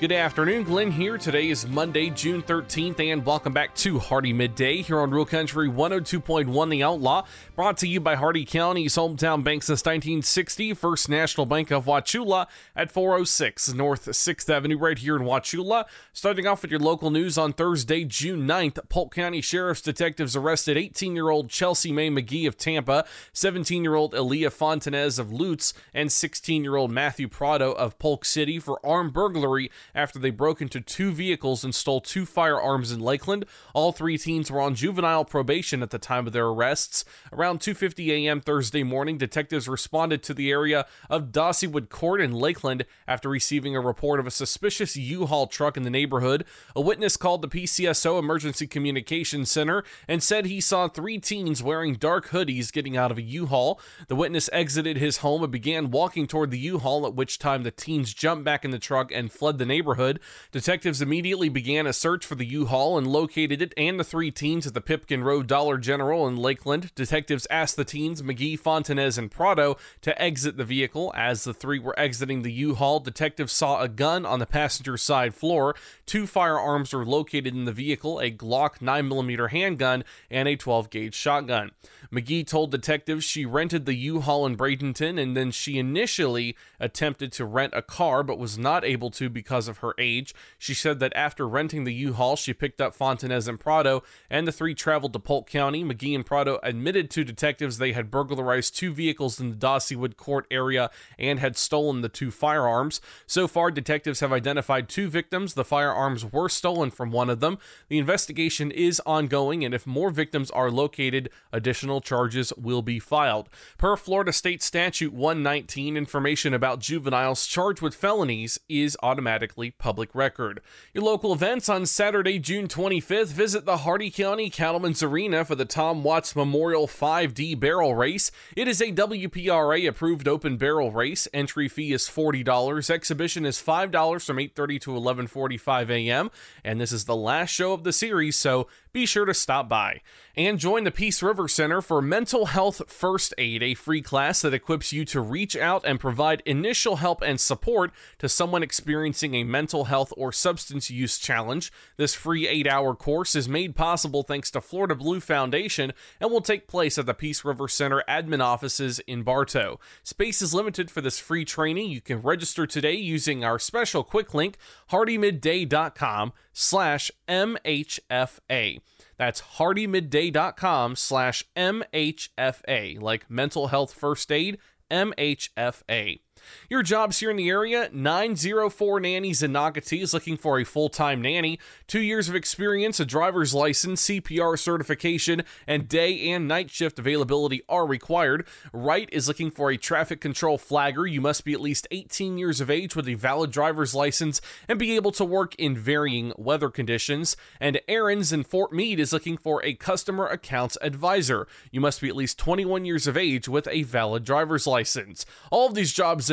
Good afternoon, Glenn here. Today is Monday, June 13th, and welcome back to Hardee Midday here on Rural Country 102.1 The Outlaw. Brought to you by Hardee County's hometown bank since 1960, First National Bank of Wauchula at 406 North 6th Avenue, right here in Wauchula. Starting off with your local news on Thursday, June 9th, Polk County Sheriff's detectives arrested 18 year old Chelsea Mae McGee of Tampa, 17 year old Elia Fontanez of Lutz, and 16 year old Matthew Prado of Polk City for armed burglary after they broke into two vehicles and stole two firearms in Lakeland. All three teens were on juvenile probation at the time of their arrests. Around 2:50 a.m. Thursday morning, detectives responded to the area of Dossywood Court in Lakeland after receiving a report of a suspicious U-Haul truck in the neighborhood. A witness called the PCSO Emergency Communications Center and said he saw three teens wearing dark hoodies getting out of a U-Haul. The witness exited his home and began walking toward the U-Haul, at which time the teens jumped back in the truck and fled the neighborhood neighborhood. Detectives immediately began a search for the U-Haul and located it and the three teens at the Pipkin Road Dollar General in Lakeland. Detectives asked the teens, McGee, Fontanez, and Prado, to exit the vehicle. As the three were exiting the U-Haul, detectives saw a gun on the passenger side floor. Two firearms were located in the vehicle, a Glock 9mm handgun and a 12-gauge shotgun. McGee told detectives she rented the U-Haul in Bradenton and then she initially attempted to rent a car but was not able to because of her age. She said that after renting the U-Haul, she picked up Fontanez and Prado and the three traveled to Polk County. McGee and Prado admitted to detectives they had burglarized two vehicles in the Dossywood Court area and had stolen the two firearms. So far, detectives have identified two victims. The firearms were stolen from one of them. The investigation is ongoing, and if more victims are located, additional charges will be filed. Per Florida State Statute 119, information about juveniles charged with felonies is automatically public record. Your local events on Saturday, June 25th, visit the Hardee County Cattlemen's Arena for the Tom Watts Memorial 5D Barrel Race. It is a WPRA approved open barrel race. Entry fee is $40. Exhibition is $5 from 8:30 to 11:45 a.m. and this is the last show of the series, so be sure to stop by and join the Peace River Center for Mental Health First Aid, a free class that equips you to reach out and provide initial help and support to someone experiencing a mental health or substance use challenge. This free eight hour course is made possible thanks to Florida Blue Foundation and will take place at the Peace River Center admin offices in Bartow. Space is limited for this free training. You can register today using our special quick link, hardeemidday.com slash MHFA. That's hardeemidday.com slash MHFA, like mental health first aid, MHFA. Your jobs here in the area 904 Nannies in Nocatee is looking for a full time nanny, two years of experience, a driver's license, CPR certification, and day and night shift availability are required. Wright is looking for a traffic control flagger. You must be at least 18 years of age with a valid driver's license and be able to work in varying weather conditions. And Aaron's in Fort Meade is looking for a customer accounts advisor. You must be at least 21 years of age with a valid driver's license. All of these jobs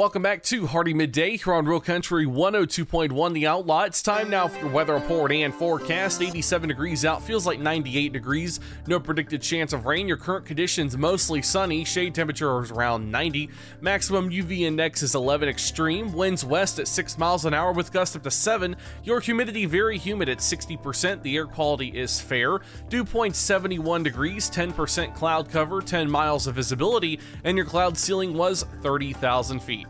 Welcome back to Hardee Midday here on Real Country 102.1 The Outlaw. It's time now for your weather report and forecast. 87 degrees out, feels like 98 degrees. No predicted chance of rain. Your current conditions mostly sunny. Shade temperature is around 90. Maximum UV index is 11 extreme. Winds west at 6 miles an hour with gusts up to 7. Your humidity very humid at 60%. The air quality is fair. Dew point 71 degrees, 10% cloud cover, 10 miles of visibility, and your cloud ceiling was 30,000 feet.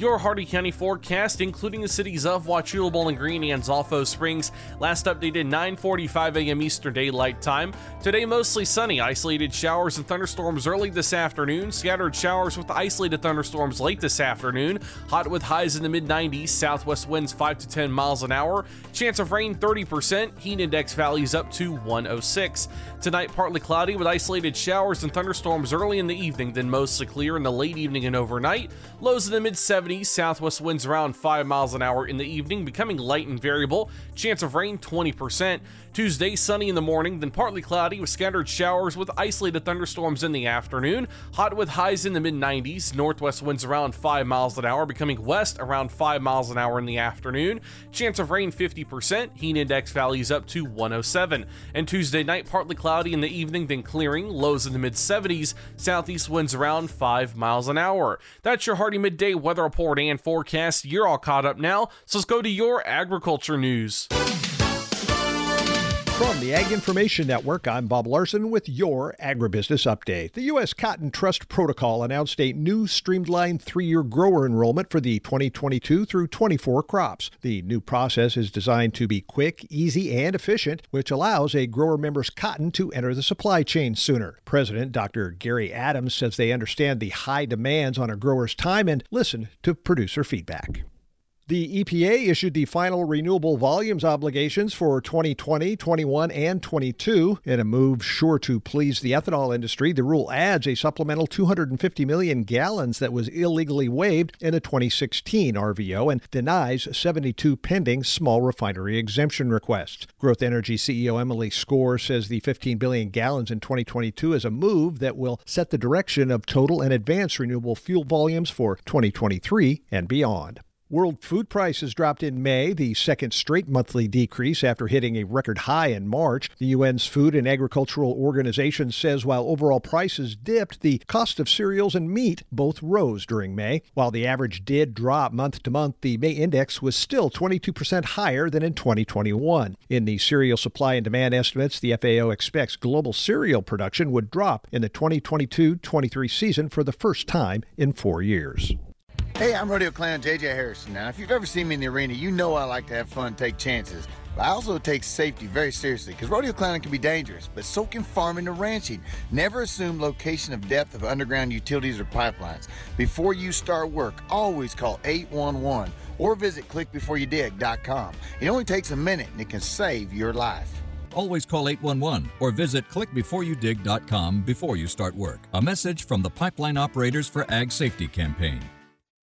Your Hardee County forecast, including the cities of Wauchula, Bowling Green, and Zolfo Springs, last updated 9:45 a.m. Eastern Daylight Time. Today, mostly sunny, isolated showers and thunderstorms early this afternoon, scattered showers with isolated thunderstorms late this afternoon. Hot with highs in the mid 90s, southwest winds 5 to 10 miles an hour. Chance of rain 30%, heat index values up to 106. Tonight, partly cloudy with isolated showers and thunderstorms early in the evening, then mostly clear in the late evening and overnight. Lows in the mid 70s, southwest winds around 5 miles an hour in the evening, becoming light and variable. Chance of rain 20%. Tuesday, sunny in the morning, then partly cloudy with scattered showers with isolated thunderstorms in the afternoon. Hot with highs in the mid 90s, northwest winds around 5 miles an hour, becoming west around 5 miles an hour in the afternoon. Chance of rain 50%, heat index values up to 107. And Tuesday night, partly cloudy in the evening, then clearing, lows in the mid 70s, southeast winds around 5 miles an hour. That's your Hardee midday weather report and forecast. You're all caught up now, so let's go to your agriculture news. From the Ag Information Network, I'm Bob Larson with your agribusiness update. The U.S. Cotton Trust Protocol announced a new streamlined three year grower enrollment for the 2022 through 24 crops. The new process is designed to be quick, easy, and efficient, which allows a grower member's cotton to enter the supply chain sooner. President Dr. Gary Adams says they understand the high demands on a grower's time and listen to producer feedback. The EPA issued the final renewable volumes obligations for 2020, 21, and 22. In a move sure to please the ethanol industry, the rule adds a supplemental 250 million gallons that was illegally waived in a 2016 RVO and denies 72 pending small refinery exemption requests. Growth Energy CEO Emily Skor says the 15 billion gallons in 2022 is a move that will set the direction of total and advanced renewable fuel volumes for 2023 and beyond. World food prices dropped in May, the second straight monthly decrease after hitting a record high in March. The UN's Food and Agricultural Organization says while overall prices dipped, the cost of cereals and meat both rose during May. While the average did drop month to month, the May index was still 22% higher than in 2021. In the cereal supply and demand estimates, the FAO expects global cereal production would drop in the 2022 23 season for the first time in four years. Hey, I'm Rodeo Clown JJ Harrison. Now, if you've ever seen me in the arena, you know I like to have fun, take chances. But I also take safety very seriously because rodeo clowning can be dangerous, but so can farming and ranching. Never assume location of depth of underground utilities or pipelines. Before you start work, always call 811 or visit clickbeforeyoudig.com. It only takes a minute and it can save your life. Always call 811 or visit clickbeforeyoudig.com before you start work. A message from the Pipeline Operators for Ag Safety campaign.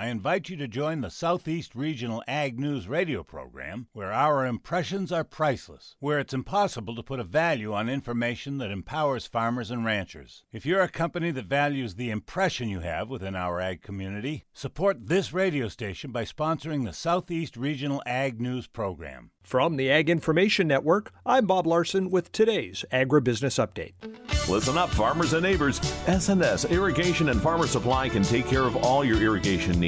I invite you to join the Southeast Regional Ag News radio program, where our impressions are priceless, where it's impossible to put a value on information that empowers farmers and ranchers. If you're a company that values the impression you have within our ag community, support this radio station by sponsoring the Southeast Regional Ag News program. From the Ag Information Network, I'm Bob Larson with today's Agribusiness Update. Listen up, farmers and neighbors. SNS Irrigation and Farmer Supply can take care of all your irrigation needs,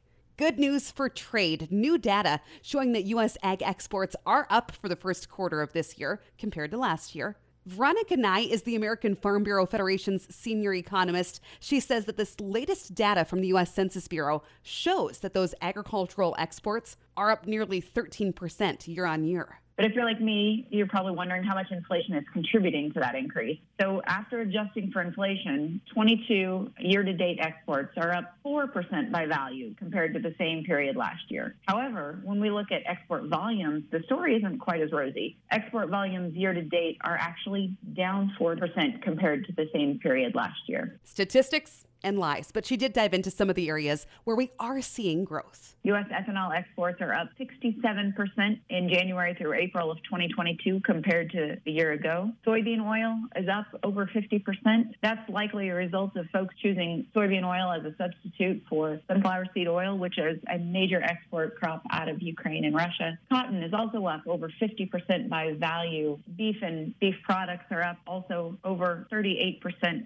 Good news for trade. New data showing that U.S. ag exports are up for the first quarter of this year compared to last year. Veronica Nigh is the American Farm Bureau Federation's senior economist. She says that this latest data from the U.S. Census Bureau shows that those agricultural exports are up nearly 13% year on year. But if you're like me, you're probably wondering how much inflation is contributing to that increase. So after adjusting for inflation, 22 year-to-date exports are up 4% by value compared to the same period last year. However, when we look at export volumes, the story isn't quite as rosy. Export volumes year-to-date are actually down 4% compared to the same period last year. Statistics and lies, but she did dive into some of the areas where we are seeing growth. U.S. ethanol exports are up 67% in January through April of 2022 compared to the year ago. Soybean oil is up over 50%. That's likely a result of folks choosing soybean oil as a substitute for sunflower seed oil, which is a major export crop out of Ukraine and Russia. Cotton is also up over 50% by value. Beef and beef products are up also over 38%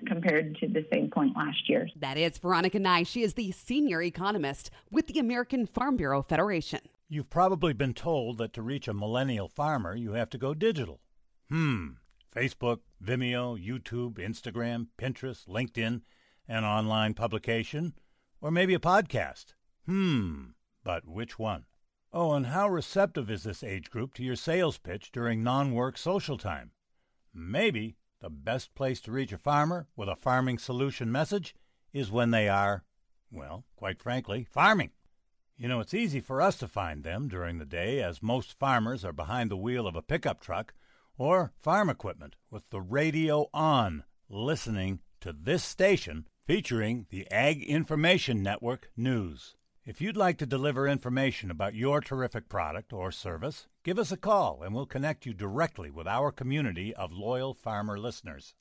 compared to the same point last year. That is Veronica Nigh. She is the senior economist with the American Farm Bureau Federation. You've probably been told that to reach a millennial farmer, you have to go digital. Hmm. Facebook, Vimeo, YouTube, Instagram, Pinterest, LinkedIn, an online publication, or maybe a podcast. Hmm. But which one? Oh, and how receptive is this age group to your sales pitch during non work social time? Maybe the best place to reach a farmer with a farming solution message is when they are, well, quite frankly, farming. You know, it's easy for us to find them during the day as most farmers are behind the wheel of a pickup truck or farm equipment with the radio on, listening to this station featuring the Ag Information Network News. If you'd like to deliver information about your terrific product or service, give us a call and we'll connect you directly with our community of loyal farmer listeners.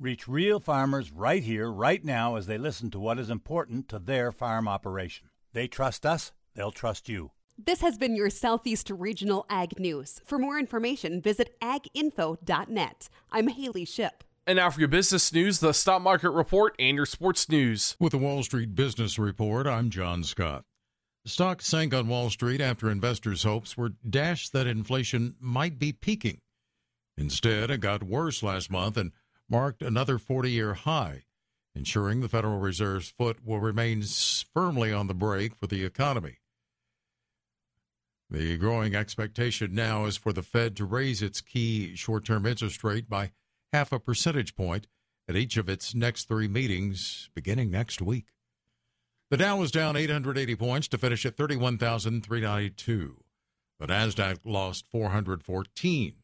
Reach real farmers right here, right now, as they listen to what is important to their farm operation. They trust us, they'll trust you. This has been your Southeast Regional Ag News. For more information, visit aginfo.net. I'm Haley Ship. And now for your business news, the stock market report, and your sports news. With the Wall Street Business Report, I'm John Scott. Stocks sank on Wall Street after investors' hopes were dashed that inflation might be peaking. Instead, it got worse last month and marked another 40 year high, ensuring the Federal Reserve's foot will remain firmly on the brake for the economy. The growing expectation now is for the Fed to raise its key short term interest rate by half a percentage point at each of its next three meetings beginning next week. The Dow was down 880 points to finish at 31,392. The Nasdaq lost 414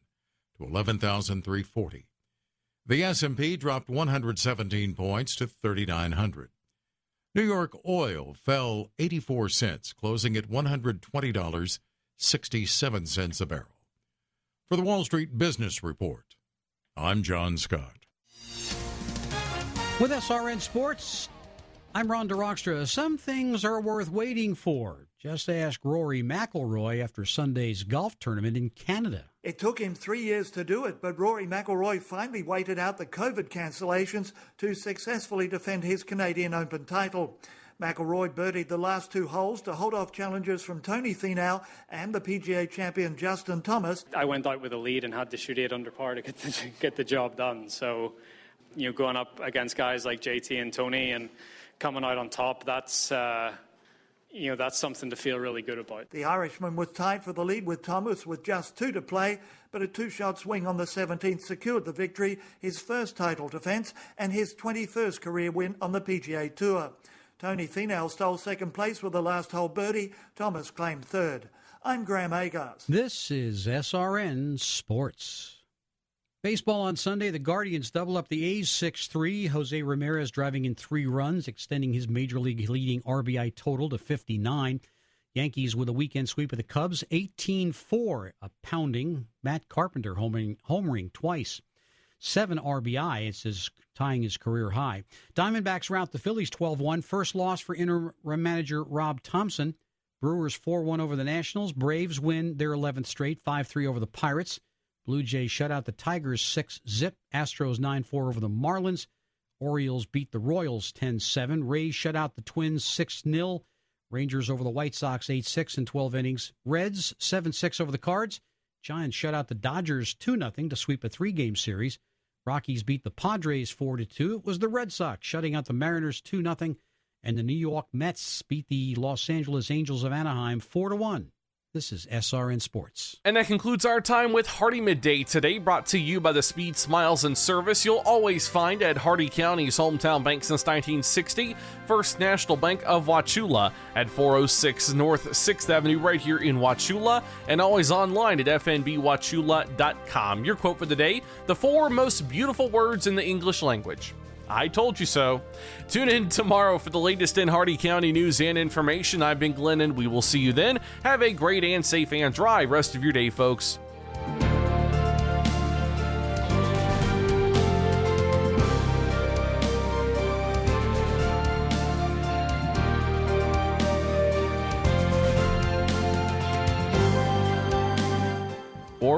to 11,340. The S&P dropped 117 points to 3900. New York oil fell 84 cents, closing at $120.67 a barrel. For the Wall Street Business Report, I'm John Scott. With SRN Sports, I'm Ron DeRockstra. Some things are worth waiting for. Just ask Rory McIlroy after Sunday's golf tournament in Canada. It took him three years to do it, but Rory McIlroy finally waited out the COVID cancellations to successfully defend his Canadian Open title. McIlroy birdied the last two holes to hold off challengers from Tony Finau and the PGA champion Justin Thomas. I went out with a lead and had to shoot eight under par to get the, get the job done. So, you know, going up against guys like JT and Tony and coming out on top, that's. Uh, you know, that's something to feel really good about. The Irishman was tied for the lead with Thomas with just two to play, but a two shot swing on the 17th secured the victory, his first title defence, and his 21st career win on the PGA Tour. Tony Finau stole second place with the last hole birdie. Thomas claimed third. I'm Graham Agars. This is SRN Sports. Baseball on Sunday, the Guardians double up the A's 6 3. Jose Ramirez driving in three runs, extending his major league leading RBI total to 59. Yankees with a weekend sweep of the Cubs, 18 4, a pounding. Matt Carpenter homering, homering twice. Seven RBI, it's his, tying his career high. Diamondbacks rout the Phillies 12 1. First loss for interim manager Rob Thompson. Brewers 4 1 over the Nationals. Braves win their 11th straight, 5 3 over the Pirates. Blue Jays shut out the Tigers 6 zip. Astros 9 4 over the Marlins. Orioles beat the Royals 10 7. Rays shut out the Twins 6 0. Rangers over the White Sox 8 6 in 12 innings. Reds 7 6 over the Cards. Giants shut out the Dodgers 2 0 to sweep a three game series. Rockies beat the Padres 4 2. It was the Red Sox shutting out the Mariners 2 0. And the New York Mets beat the Los Angeles Angels of Anaheim 4 1. This is SRN Sports. And that concludes our time with Hardee Midday today, brought to you by the Speed Smiles and Service you'll always find at Hardee County's hometown bank since 1960, First National Bank of Wauchula at 406 North 6th Avenue, right here in Wauchula, and always online at fnbwauchula.com. Your quote for the day the four most beautiful words in the English language. I told you so. Tune in tomorrow for the latest in Hardee County news and information. I've been Glenn, and we will see you then. Have a great and safe and dry rest of your day, folks.